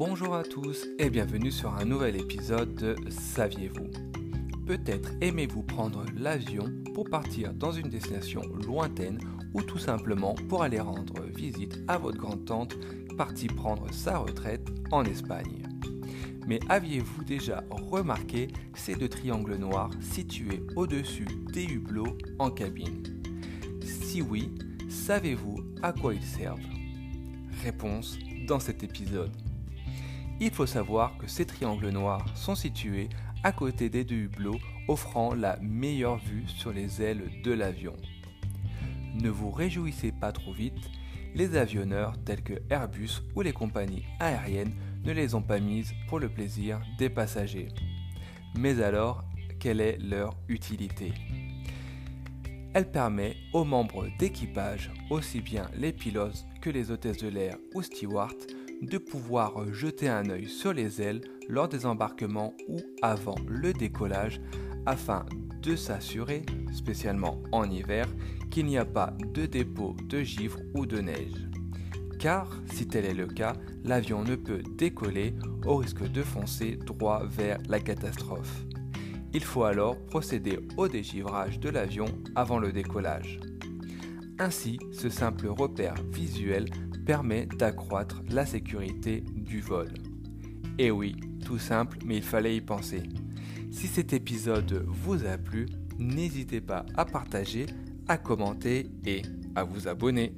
Bonjour à tous et bienvenue sur un nouvel épisode de Saviez-vous? Peut-être aimez-vous prendre l'avion pour partir dans une destination lointaine ou tout simplement pour aller rendre visite à votre grande-tante partie prendre sa retraite en Espagne. Mais aviez-vous déjà remarqué ces deux triangles noirs situés au-dessus des hublots en cabine? Si oui, savez-vous à quoi ils servent? Réponse dans cet épisode. Il faut savoir que ces triangles noirs sont situés à côté des deux hublots offrant la meilleure vue sur les ailes de l'avion. Ne vous réjouissez pas trop vite, les avionneurs tels que Airbus ou les compagnies aériennes ne les ont pas mises pour le plaisir des passagers. Mais alors, quelle est leur utilité? Elle permet aux membres d'équipage, aussi bien les pilotes que les hôtesses de l'air ou stewards, de pouvoir jeter un œil sur les ailes lors des embarquements ou avant le décollage afin de s'assurer, spécialement en hiver, qu'il n'y a pas de dépôt de givre ou de neige. Car, si tel est le cas, l'avion ne peut décoller au risque de foncer droit vers la catastrophe. Il faut alors procéder au dégivrage de l'avion avant le décollage. Ainsi, ce simple repère visuel permet d'accroître la sécurité du vol. Et oui, tout simple, mais il fallait y penser. Si cet épisode vous a plu, n'hésitez pas à partager, à commenter et à vous abonner.